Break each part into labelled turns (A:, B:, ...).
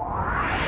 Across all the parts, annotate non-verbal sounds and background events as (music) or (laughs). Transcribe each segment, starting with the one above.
A: Wow.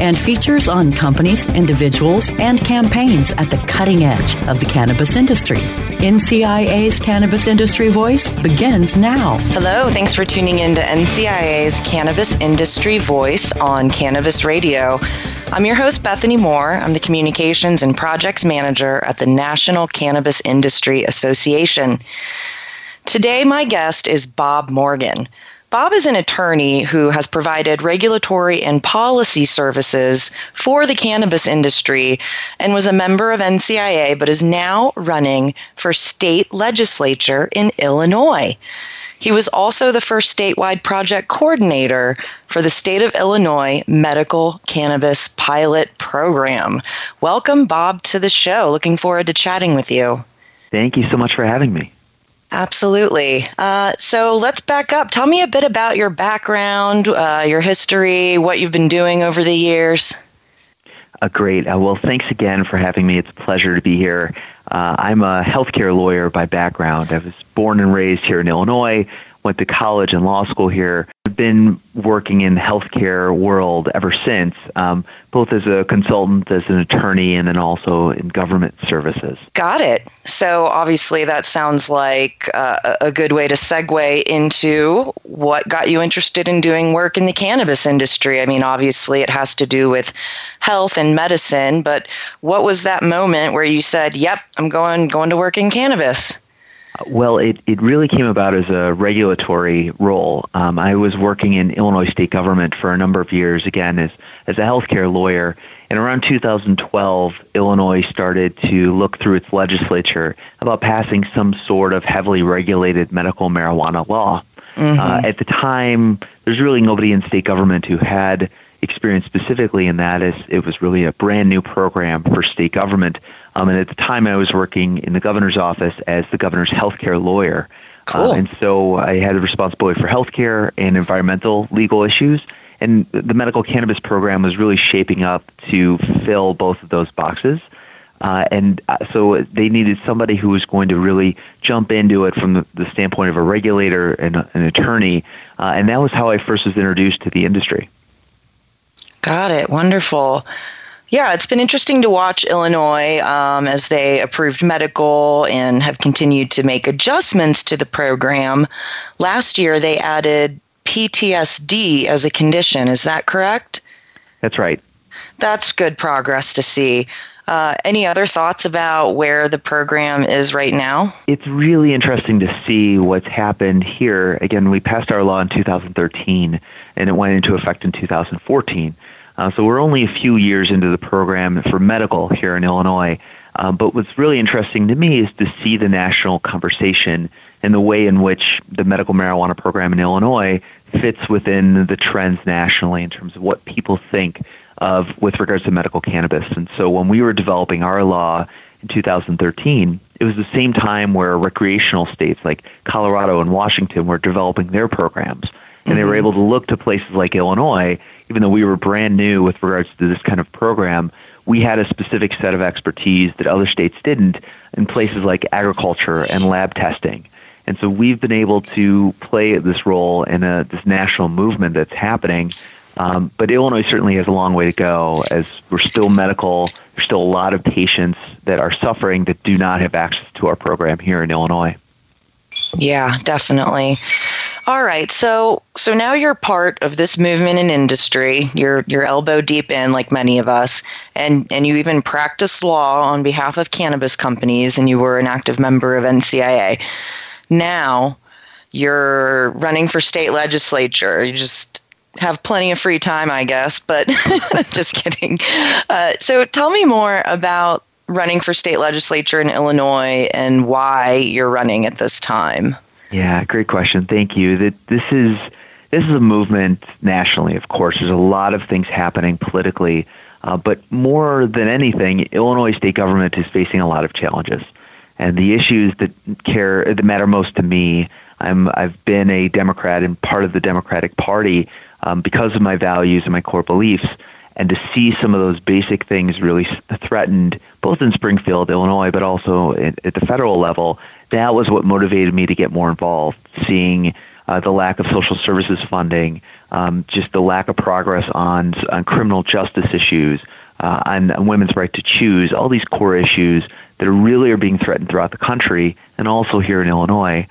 A: and features on companies, individuals, and campaigns at the cutting edge of the cannabis industry. NCIA's Cannabis Industry Voice begins now.
B: Hello, thanks for tuning in to NCIA's Cannabis Industry Voice on Cannabis Radio. I'm your host, Bethany Moore. I'm the Communications and Projects Manager at the National Cannabis Industry Association. Today, my guest is Bob Morgan. Bob is an attorney who has provided regulatory and policy services for the cannabis industry and was a member of NCIA, but is now running for state legislature in Illinois. He was also the first statewide project coordinator for the state of Illinois Medical Cannabis Pilot Program. Welcome, Bob, to the show. Looking forward to chatting with you.
C: Thank you so much for having me.
B: Absolutely. Uh, so let's back up. Tell me a bit about your background, uh, your history, what you've been doing over the years.
C: Uh, great. Uh, well, thanks again for having me. It's a pleasure to be here. Uh, I'm a healthcare lawyer by background. I was born and raised here in Illinois, went to college and law school here. I've been working in the healthcare world ever since, um, both as a consultant, as an attorney, and then also in government services.
B: Got it. So obviously, that sounds like uh, a good way to segue into what got you interested in doing work in the cannabis industry. I mean, obviously, it has to do with health and medicine, but what was that moment where you said, "Yep, I'm going going to work in cannabis"?
C: Well, it, it really came about as a regulatory role. Um, I was working in Illinois state government for a number of years, again, as, as a healthcare lawyer. And around 2012, Illinois started to look through its legislature about passing some sort of heavily regulated medical marijuana law. Mm-hmm. Uh, at the time, there's really nobody in state government who had experience specifically in that. As it was really a brand new program for state government. Um, and at the time, I was working in the governor's office as the governor's healthcare lawyer.
B: Cool.
C: Uh, and so I had the responsibility for healthcare and environmental legal issues. And the medical cannabis program was really shaping up to fill both of those boxes. Uh, and uh, so they needed somebody who was going to really jump into it from the, the standpoint of a regulator and a, an attorney. Uh, and that was how I first was introduced to the industry.
B: Got it. Wonderful. Yeah, it's been interesting to watch Illinois um, as they approved medical and have continued to make adjustments to the program. Last year, they added PTSD as a condition. Is that correct?
C: That's right.
B: That's good progress to see. Uh, any other thoughts about where the program is right now?
C: It's really interesting to see what's happened here. Again, we passed our law in 2013 and it went into effect in 2014. Uh, so we're only a few years into the program for medical here in Illinois. Um, but what's really interesting to me is to see the national conversation and the way in which the medical marijuana program in Illinois fits within the trends nationally in terms of what people think of with regards to medical cannabis. And so when we were developing our law in 2013, it was the same time where recreational states like Colorado and Washington were developing their programs. And they were mm-hmm. able to look to places like Illinois even though we were brand new with regards to this kind of program, we had a specific set of expertise that other states didn't in places like agriculture and lab testing. And so we've been able to play this role in a, this national movement that's happening. Um, but Illinois certainly has a long way to go as we're still medical. There's still a lot of patients that are suffering that do not have access to our program here in Illinois.
B: Yeah, definitely. All right, so so now you're part of this movement and industry. You're you're elbow deep in, like many of us, and and you even practice law on behalf of cannabis companies, and you were an active member of NCIA. Now you're running for state legislature. You just have plenty of free time, I guess, but (laughs) just kidding. Uh, so tell me more about running for state legislature in Illinois and why you're running at this time.
C: Yeah, great question. Thank you. That this is this is a movement nationally, of course. There's a lot of things happening politically, uh, but more than anything, Illinois state government is facing a lot of challenges. And the issues that care that matter most to me, I'm I've been a Democrat and part of the Democratic Party um, because of my values and my core beliefs and to see some of those basic things really threatened, both in Springfield, Illinois, but also at, at the federal level, that was what motivated me to get more involved. Seeing uh, the lack of social services funding, um, just the lack of progress on on criminal justice issues, uh, on, on women's right to choose, all these core issues that really are being threatened throughout the country and also here in Illinois.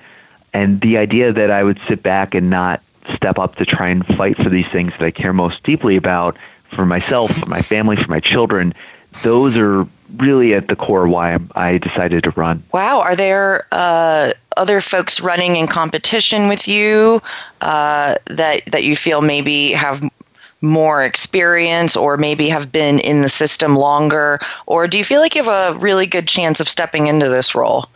C: And the idea that I would sit back and not step up to try and fight for these things that I care most deeply about for myself, for my family, for my children, those are really at the core why I decided to run.
B: Wow. Are there uh, other folks running in competition with you uh, that, that you feel maybe have more experience or maybe have been in the system longer? Or do you feel like you have a really good chance of stepping into this role?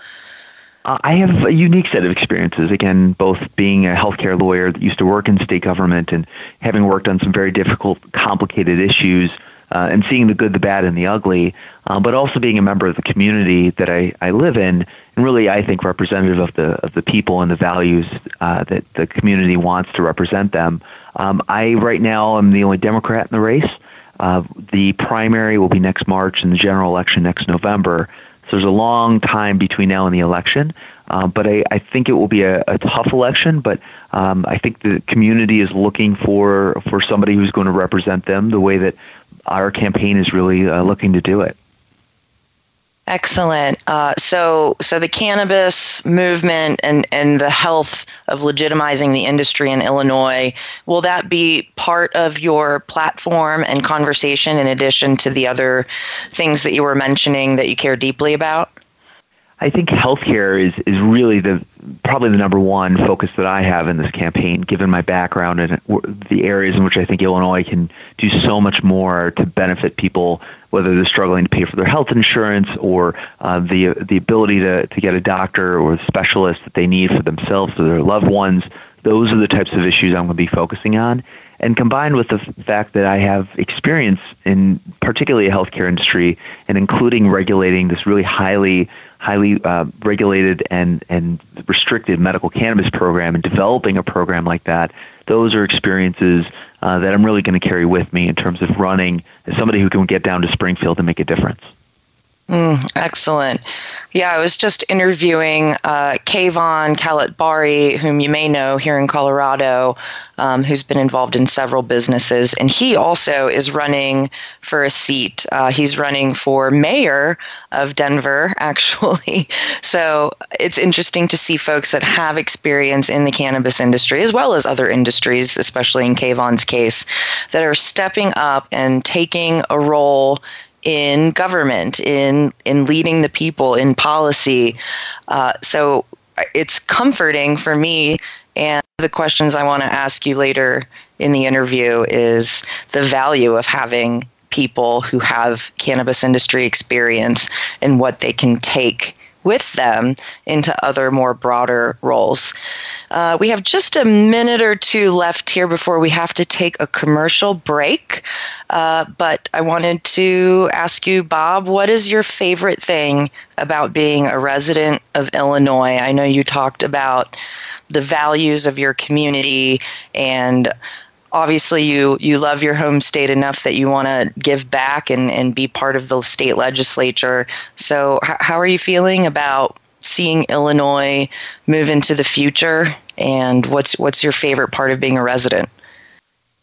C: Uh, I have a unique set of experiences. Again, both being a healthcare lawyer that used to work in state government and having worked on some very difficult, complicated issues, uh, and seeing the good, the bad, and the ugly, uh, but also being a member of the community that I, I live in, and really, I think, representative of the of the people and the values uh, that the community wants to represent them. Um, I right now am the only Democrat in the race. Uh, the primary will be next March, and the general election next November. So there's a long time between now and the election. Uh, but I, I, think it will be a, a tough election. But um, I think the community is looking for for somebody who's going to represent them the way that our campaign is really uh, looking to do it.
B: Excellent. Uh, so, so the cannabis movement and and the health of legitimizing the industry in Illinois will that be part of your platform and conversation in addition to the other things that you were mentioning that you care deeply about?
C: I think healthcare is is really the probably the number one focus that I have in this campaign, given my background and the areas in which I think Illinois can do so much more to benefit people whether they're struggling to pay for their health insurance or uh, the the ability to, to get a doctor or a specialist that they need for themselves or their loved ones. Those are the types of issues I'm going to be focusing on. And combined with the fact that I have experience in particularly a healthcare industry and including regulating this really highly highly uh, regulated and, and restricted medical cannabis program and developing a program like that, those are experiences uh, that I'm really going to carry with me in terms of running as somebody who can get down to Springfield and make a difference.
B: Mm, excellent. Yeah, I was just interviewing uh, Kayvan Khalatbari, whom you may know here in Colorado, um, who's been involved in several businesses, and he also is running for a seat. Uh, he's running for mayor of Denver, (laughs) actually. So it's interesting to see folks that have experience in the cannabis industry, as well as other industries, especially in Kayvan's case, that are stepping up and taking a role in government, in in leading the people, in policy. Uh, so it's comforting for me. And the questions I want to ask you later in the interview is the value of having people who have cannabis industry experience and what they can take with them into other more broader roles. Uh, we have just a minute or two left here before we have to take a commercial break. Uh, but I wanted to ask you, Bob, what is your favorite thing about being a resident of Illinois? I know you talked about the values of your community and obviously you you love your home state enough that you want to give back and and be part of the state legislature. So h- how are you feeling about seeing Illinois move into the future and what's what's your favorite part of being a resident?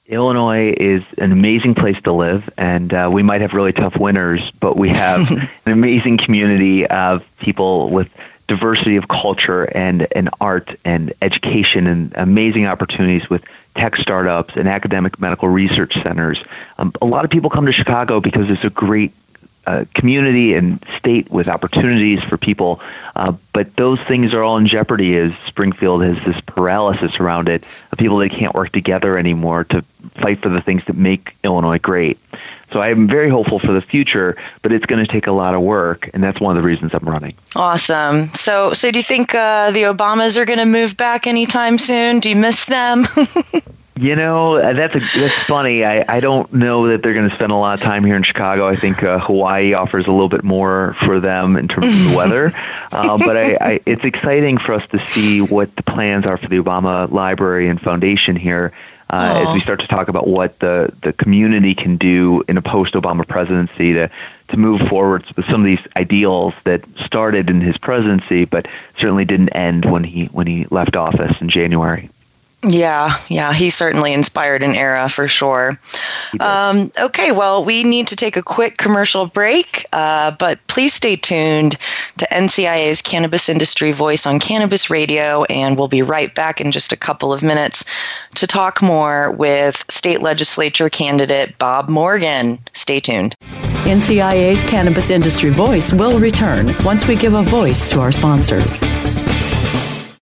C: Illinois is an amazing place to live, and uh, we might have really tough winters, but we have (laughs) an amazing community of people with diversity of culture and, and art and education and amazing opportunities with tech startups and academic medical research centers. Um, a lot of people come to Chicago because it's a great uh, community and state with opportunities for people, uh, but those things are all in jeopardy as Springfield has this paralysis around it of people that can't work together anymore to fight for the things that make Illinois great. So I'm very hopeful for the future, but it's going to take a lot of work, and that's one of the reasons I'm running.
B: Awesome. So, so do you think uh, the Obamas are going to move back anytime soon? Do you miss them? (laughs)
C: You know, that's a, that's funny. I, I don't know that they're going to spend a lot of time here in Chicago. I think uh, Hawaii offers a little bit more for them in terms of the (laughs) weather. Uh, but I, I, it's exciting for us to see what the plans are for the Obama Library and Foundation here uh, as we start to talk about what the, the community can do in a post-Obama presidency to to move forward with some of these ideals that started in his presidency, but certainly didn't end when he when he left office in January.
B: Yeah, yeah, he certainly inspired an era for sure. Um, okay, well, we need to take a quick commercial break, uh, but please stay tuned to NCIA's Cannabis Industry Voice on Cannabis Radio, and we'll be right back in just a couple of minutes to talk more with state legislature candidate Bob Morgan. Stay tuned.
A: NCIA's Cannabis Industry Voice will return once we give a voice to our sponsors.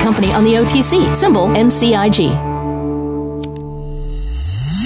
D: company on the OTC, symbol MCIG.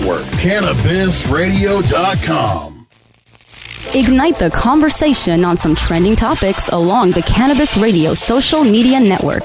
E: CannabisRadio.com.
F: Ignite the conversation on some trending topics along the Cannabis Radio social media network.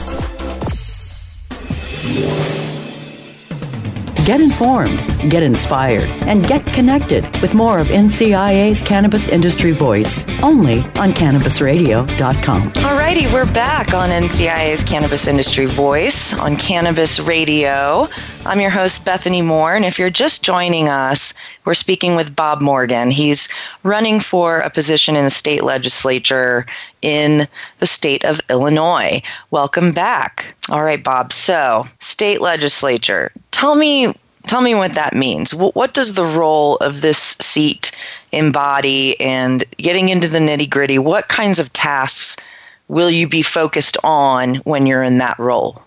A: Get informed, get inspired, and get connected with more of NCIA's Cannabis Industry Voice only on CannabisRadio.com.
B: Alrighty, we're back on NCIA's Cannabis Industry Voice on Cannabis Radio. I'm your host, Bethany Moore, and if you're just joining us, we're speaking with Bob Morgan. He's running for a position in the state legislature in the state of Illinois. Welcome back. All right, Bob. So, state legislature. Tell me tell me what that means. What does the role of this seat embody and getting into the nitty-gritty, what kinds of tasks will you be focused on when you're in that role?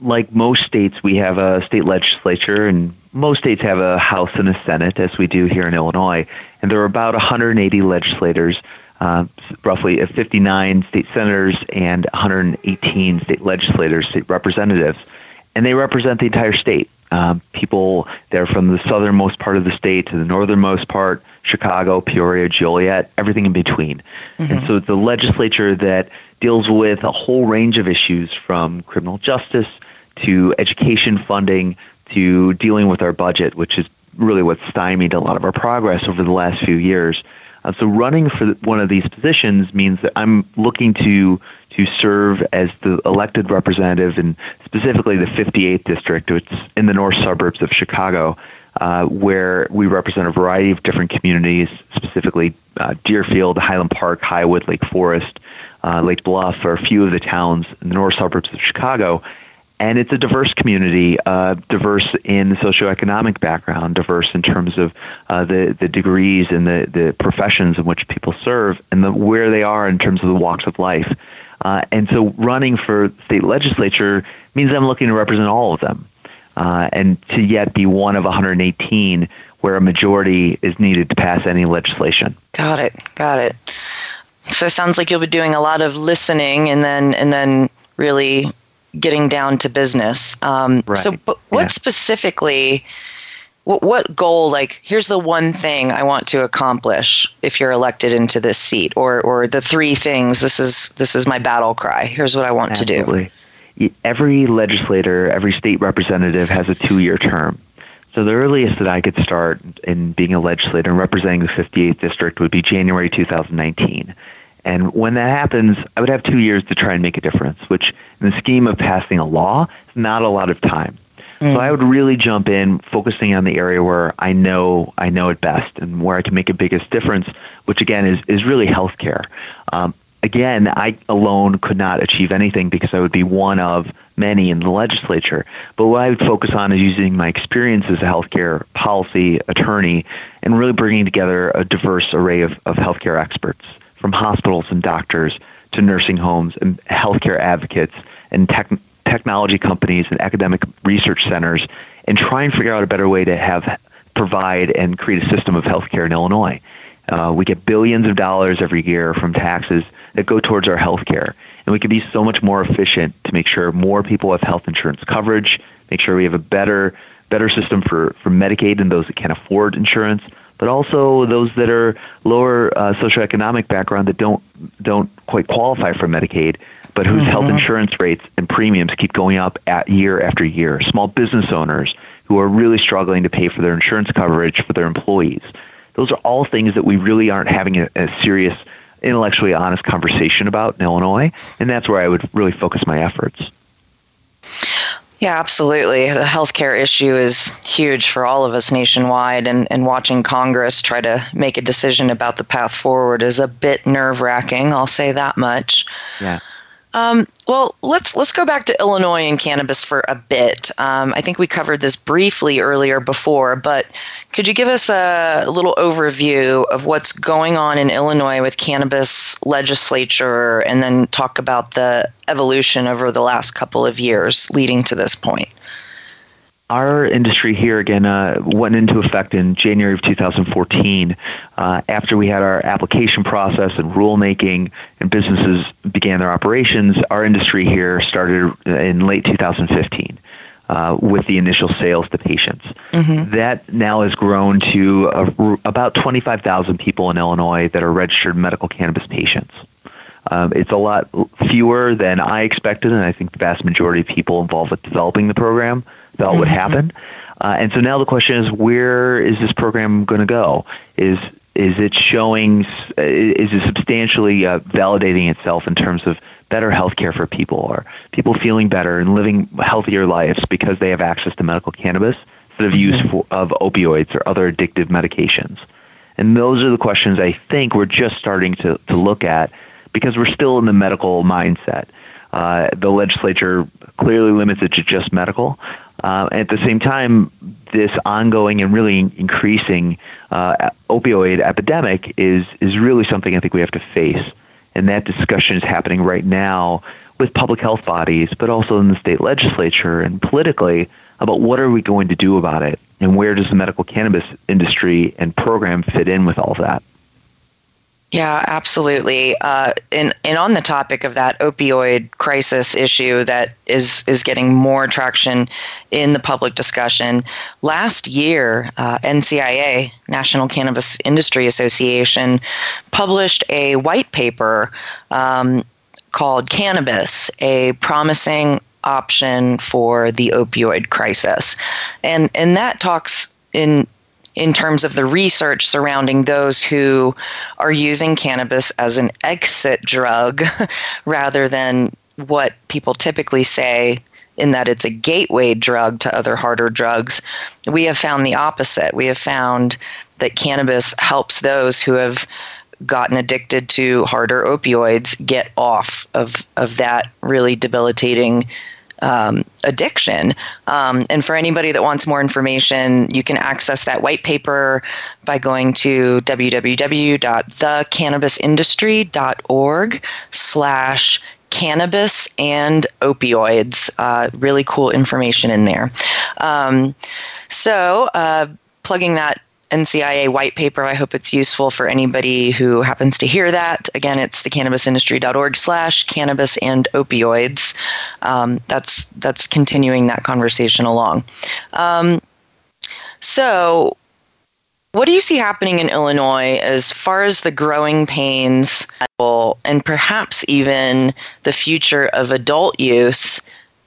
C: Like most states, we have a state legislature, and most states have a House and a Senate, as we do here in Illinois. And there are about 180 legislators uh, roughly 59 state senators and 118 state legislators, state representatives, and they represent the entire state. Um, people, they're from the southernmost part of the state to the northernmost part, Chicago, Peoria, Joliet, everything in between. Mm-hmm. And so it's a legislature that deals with a whole range of issues from criminal justice to education funding to dealing with our budget, which is really what stymied a lot of our progress over the last few years. Uh, so running for one of these positions means that I'm looking to to serve as the elected representative in specifically the 58th district, which is in the north suburbs of Chicago, uh, where we represent a variety of different communities, specifically uh, Deerfield, Highland Park, Highwood, Lake Forest, uh, Lake Bluff are a few of the towns in the north suburbs of Chicago and it's a diverse community, uh, diverse in socioeconomic background, diverse in terms of uh, the the degrees and the the professions in which people serve, and the, where they are in terms of the walks of life. Uh, and so, running for state legislature means I'm looking to represent all of them. uh, and to yet be one of 118 where a majority is needed to pass any legislation.
B: Got it. Got it. So it sounds like you'll be doing a lot of listening and then and then really getting down to business. Um,
C: right.
B: So, but what
C: yeah.
B: specifically? What, what goal? Like, here's the one thing I want to accomplish if you're elected into this seat, or or the three things. This is this is my battle cry. Here's what I want
C: Absolutely.
B: to
C: do. Every legislator, every state representative has a two-year term. So the earliest that I could start in being a legislator and representing the 58th district would be January 2019. And when that happens, I would have two years to try and make a difference, which in the scheme of passing a law is not a lot of time. Mm. So I would really jump in, focusing on the area where I know I know it best and where I can make a biggest difference, which again is is really healthcare. Um, again, I alone could not achieve anything because I would be one of many in the legislature. But what I would focus on is using my experience as a healthcare policy attorney and really bringing together a diverse array of, of healthcare experts from hospitals and doctors to nursing homes and healthcare advocates and tech, technology companies and academic research centers and try and figure out a better way to have provide and create a system of healthcare in Illinois. Uh, we get billions of dollars every year from taxes that go towards our healthcare, and we can be so much more efficient to make sure more people have health insurance coverage, make sure we have a better better system for, for Medicaid and those that can't afford insurance, but also those that are lower uh, socioeconomic background that don't don't quite qualify for Medicaid, but whose mm-hmm. health insurance rates and premiums keep going up at year after year. Small business owners who are really struggling to pay for their insurance coverage for their employees. Those are all things that we really aren't having a, a serious, intellectually honest conversation about in Illinois, and that's where I would really focus my efforts.
B: Yeah, absolutely. The healthcare issue is huge for all of us nationwide, and, and watching Congress try to make a decision about the path forward is a bit nerve wracking. I'll say that much.
C: Yeah.
B: Um, well, let's let's go back to Illinois and cannabis for a bit. Um, I think we covered this briefly earlier before, but could you give us a, a little overview of what's going on in Illinois with cannabis legislature, and then talk about the evolution over the last couple of years leading to this point?
C: Our industry here again uh, went into effect in January of 2014 uh, after we had our application process and rulemaking and businesses began their operations. Our industry here started in late 2015. Uh, with the initial sales to patients. Mm-hmm. That now has grown to about 25,000 people in Illinois that are registered medical cannabis patients. Um, it's a lot fewer than I expected, and I think the vast majority of people involved with developing the program thought would mm-hmm. happen. Uh, and so now the question is, where is this program going to go? Is is it showing? Is it substantially uh, validating itself in terms of better health care for people, or people feeling better and living healthier lives because they have access to medical cannabis instead of use mm-hmm. for, of opioids or other addictive medications? And those are the questions I think we're just starting to, to look at because we're still in the medical mindset. Uh, the legislature clearly limits it to just medical. Uh, at the same time, this ongoing and really increasing uh, opioid epidemic is is really something I think we have to face, and that discussion is happening right now with public health bodies, but also in the state legislature and politically about what are we going to do about it, and where does the medical cannabis industry and program fit in with all of that.
B: Yeah, absolutely. Uh, and and on the topic of that opioid crisis issue that is is getting more traction in the public discussion, last year uh, NCIA National Cannabis Industry Association published a white paper um, called "Cannabis: A Promising Option for the Opioid Crisis," and and that talks in in terms of the research surrounding those who are using cannabis as an exit drug (laughs) rather than what people typically say in that it's a gateway drug to other harder drugs. We have found the opposite. We have found that cannabis helps those who have gotten addicted to harder opioids get off of, of that really debilitating um, addiction. Um, and for anybody that wants more information, you can access that white paper by going to www.thecannabisindustry.org slash cannabis and opioids. Uh, really cool information in there. Um, so, uh, plugging that NCIA white paper. I hope it's useful for anybody who happens to hear that. Again, it's thecannabisindustry.org slash cannabis and opioids. Um, that's that's continuing that conversation along. Um, so, what do you see happening in Illinois as far as the growing pains and perhaps even the future of adult use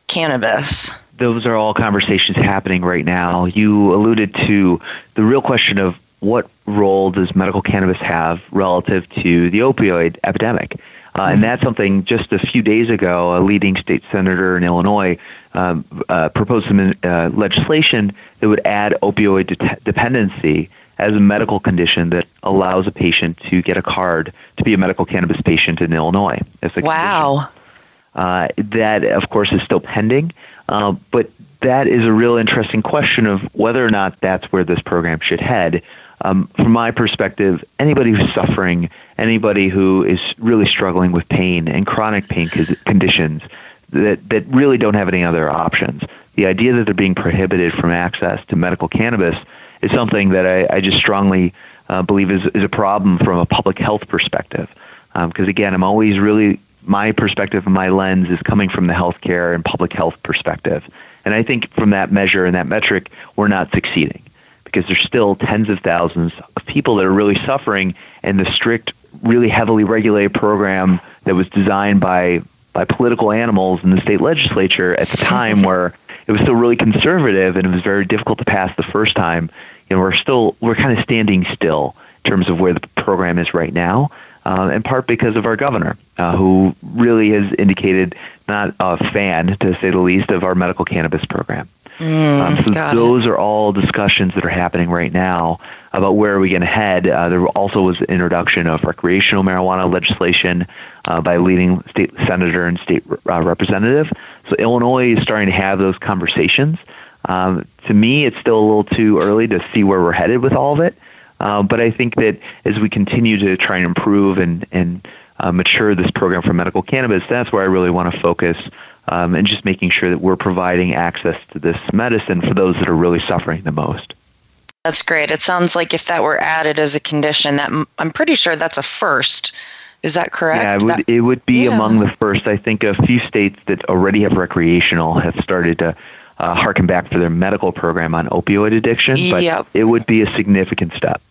B: cannabis?
C: Those are all conversations happening right now. You alluded to the real question of what role does medical cannabis have relative to the opioid epidemic? Uh, and that's something just a few days ago, a leading state senator in Illinois um, uh, proposed some uh, legislation that would add opioid de- dependency as a medical condition that allows a patient to get a card to be a medical cannabis patient in Illinois.
B: Wow.
C: Uh, that, of course, is still pending. Uh, but that is a real interesting question of whether or not that's where this program should head. Um, from my perspective, anybody who's suffering, anybody who is really struggling with pain and chronic pain conditions that, that really don't have any other options, the idea that they're being prohibited from access to medical cannabis is something that I, I just strongly uh, believe is, is a problem from a public health perspective. Because um, again, I'm always really my perspective and my lens is coming from the healthcare and public health perspective. And I think from that measure and that metric, we're not succeeding because there's still tens of thousands of people that are really suffering, and the strict, really heavily regulated program that was designed by by political animals in the state legislature at the time, (laughs) where it was still really conservative and it was very difficult to pass the first time. You know, we're still we're kind of standing still in terms of where the program is right now uh, in part because of our governor, uh, who really has indicated not a fan, to say the least, of our medical cannabis program.
B: Mm, um,
C: so those it. are all discussions that are happening right now about where are we going to head. Uh, there also was the introduction of recreational marijuana legislation uh, by leading state senator and state uh, representative. So Illinois is starting to have those conversations. Um, to me, it's still a little too early to see where we're headed with all of it. Uh, but I think that as we continue to try and improve and, and uh, mature this program for medical cannabis, that's where I really want to focus um, and just making sure that we're providing access to this medicine for those that are really suffering the most.
B: That's great. It sounds like if that were added as a condition, that I'm pretty sure that's a first. Is that correct?
C: Yeah, it would,
B: that,
C: it would be yeah. among the first. I think a few states that already have recreational have started to uh, harken back for their medical program on opioid addiction, but yep. it would be a significant step.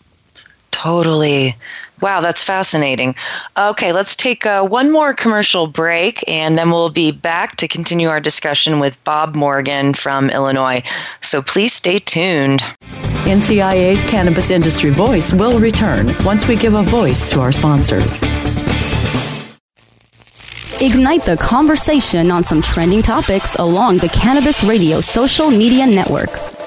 B: Totally. Wow, that's fascinating. Okay, let's take uh, one more commercial break and then we'll be back to continue our discussion with Bob Morgan from Illinois. So please stay tuned.
A: NCIA's Cannabis Industry Voice will return once we give a voice to our sponsors.
F: Ignite the conversation on some trending topics along the Cannabis Radio social media network.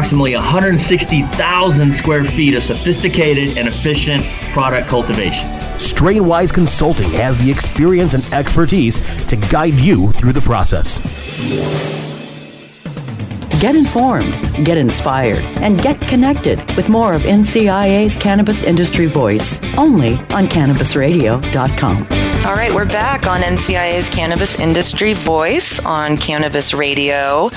G: approximately 160,000 square feet of sophisticated and efficient product cultivation.
H: Strainwise Consulting has the experience and expertise to guide you through the process.
A: Get informed, get inspired, and get connected with more of NCIA's Cannabis Industry Voice only on CannabisRadio.com.
B: All right, we're back on NCIA's Cannabis Industry Voice on Cannabis Radio.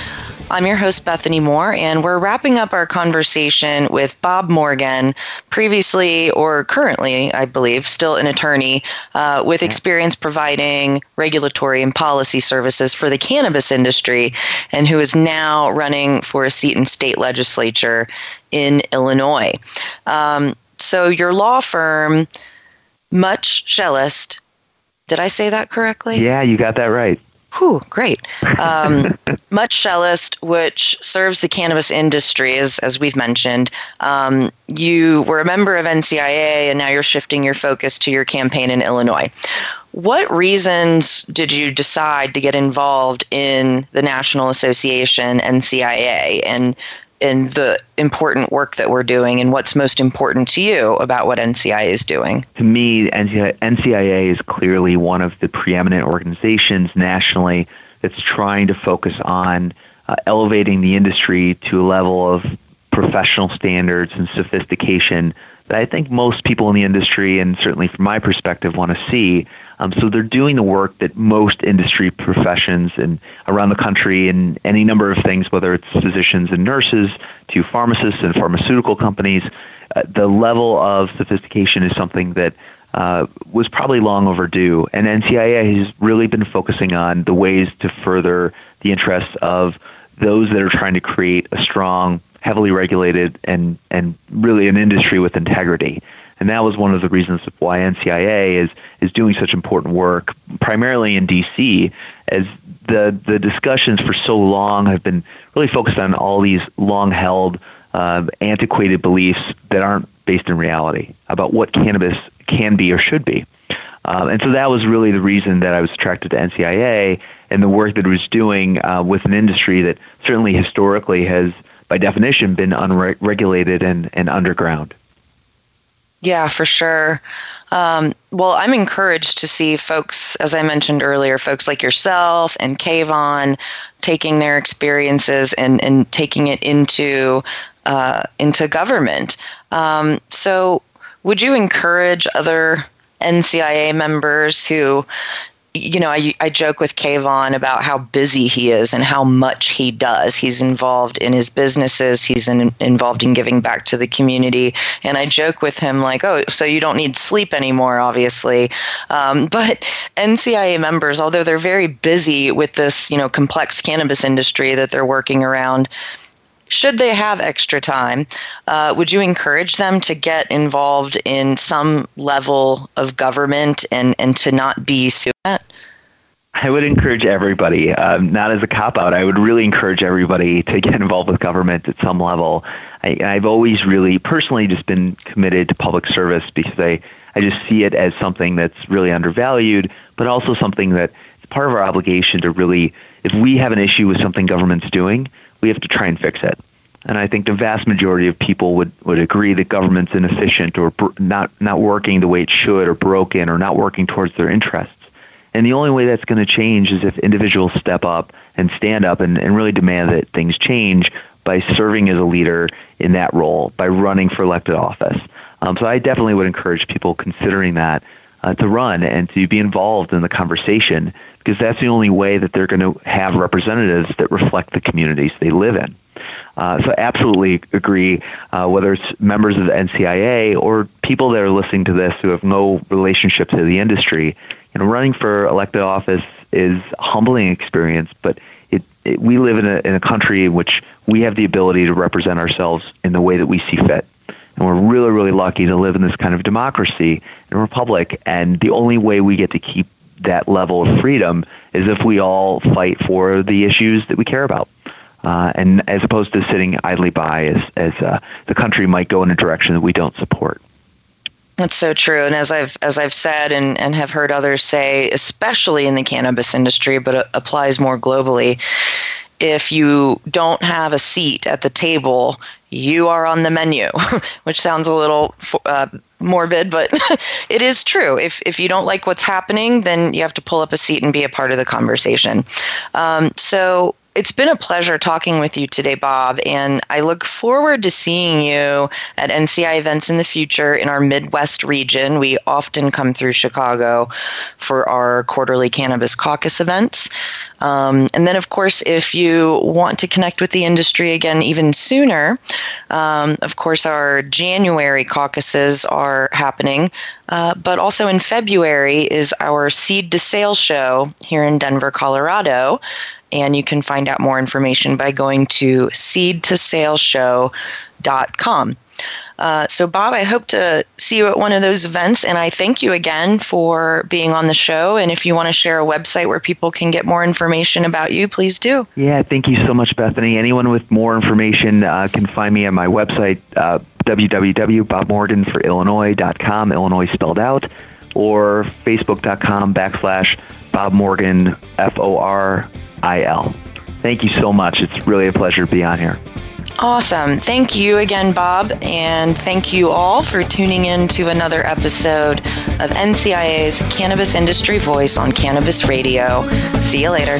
B: I'm your host, Bethany Moore, and we're wrapping up our conversation with Bob Morgan, previously or currently, I believe, still an attorney uh, with experience providing regulatory and policy services for the cannabis industry, and who is now running for a seat in state legislature in Illinois. Um, so, your law firm, Much Shelist, did I say that correctly?
C: Yeah, you got that right.
B: Whew, great. Um, (laughs) Much Shelist, which serves the cannabis industry, as, as we've mentioned. Um, you were a member of NCIA, and now you're shifting your focus to your campaign in Illinois. What reasons did you decide to get involved in the National Association, NCIA, and in the important work that we're doing and what's most important to you about what NCIA is doing?
C: To me, NCIA is clearly one of the preeminent organizations nationally that's trying to focus on uh, elevating the industry to a level of professional standards and sophistication that I think most people in the industry, and certainly from my perspective, want to see. Um, so they're doing the work that most industry professions and around the country and any number of things, whether it's physicians and nurses to pharmacists and pharmaceutical companies, uh, the level of sophistication is something that uh, was probably long overdue. And NCIA has really been focusing on the ways to further the interests of those that are trying to create a strong, heavily regulated, and, and really an industry with integrity. And that was one of the reasons why NCIA is is doing such important work, primarily in DC, as the the discussions for so long have been really focused on all these long held, uh, antiquated beliefs that aren't based in reality about what cannabis can be or should be. Um, and so that was really the reason that I was attracted to NCIA and the work that it was doing uh, with an industry that certainly historically has, by definition, been unregulated and, and underground.
B: Yeah, for sure. Um, well, I'm encouraged to see folks, as I mentioned earlier, folks like yourself and Kayvan taking their experiences and, and taking it into uh, into government. Um, so, would you encourage other NCIA members who you know, I, I joke with Kayvan about how busy he is and how much he does. He's involved in his businesses. He's in, involved in giving back to the community. And I joke with him like, "Oh, so you don't need sleep anymore, obviously." Um, but NCIA members, although they're very busy with this, you know, complex cannabis industry that they're working around, should they have extra time, uh, would you encourage them to get involved in some level of government and, and to not be sued?
C: I would encourage everybody, um, not as a cop out, I would really encourage everybody to get involved with government at some level. I, I've always really personally just been committed to public service because I, I just see it as something that's really undervalued, but also something that it's part of our obligation to really, if we have an issue with something government's doing, we have to try and fix it. And I think the vast majority of people would, would agree that government's inefficient or br- not, not working the way it should or broken or not working towards their interests. And the only way that's going to change is if individuals step up and stand up and, and really demand that things change by serving as a leader in that role, by running for elected office. Um, so I definitely would encourage people considering that uh, to run and to be involved in the conversation because that's the only way that they're going to have representatives that reflect the communities they live in. Uh, so, absolutely agree. Uh, whether it's members of the NCIA or people that are listening to this who have no relationship to the industry, you know, running for elected office is a humbling experience, but it, it, we live in a, in a country in which we have the ability to represent ourselves in the way that we see fit. And we're really, really lucky to live in this kind of democracy and republic. And the only way we get to keep that level of freedom is if we all fight for the issues that we care about. Uh, and as opposed to sitting idly by as, as uh, the country might go in a direction that we don't support.
B: That's so true. And as I've as I've said and, and have heard others say, especially in the cannabis industry, but it applies more globally, if you don't have a seat at the table, you are on the menu, (laughs) which sounds a little uh, morbid, but (laughs) it is true. If, if you don't like what's happening, then you have to pull up a seat and be a part of the conversation. Um, so it's been a pleasure talking with you today, Bob, and I look forward to seeing you at NCI events in the future in our Midwest region. We often come through Chicago for our quarterly Cannabis Caucus events. Um, and then, of course, if you want to connect with the industry again even sooner, um, of course, our January caucuses are happening. Uh, but also in February is our Seed to Sale show here in Denver, Colorado and you can find out more information by going to seedtosaleshow.com. Uh, so, Bob, I hope to see you at one of those events, and I thank you again for being on the show. And if you want to share a website where people can get more information about you, please do.
C: Yeah, thank you so much, Bethany. Anyone with more information uh, can find me at my website, uh, www.bobmorganforillinois.com, Illinois spelled out, or facebook.com backslash Bob Morgan, F O R I-L. Thank you so much. It's really a pleasure to be on here.
B: Awesome. Thank you again, Bob. And thank you all for tuning in to another episode of NCIA's Cannabis Industry Voice on Cannabis Radio. See you later.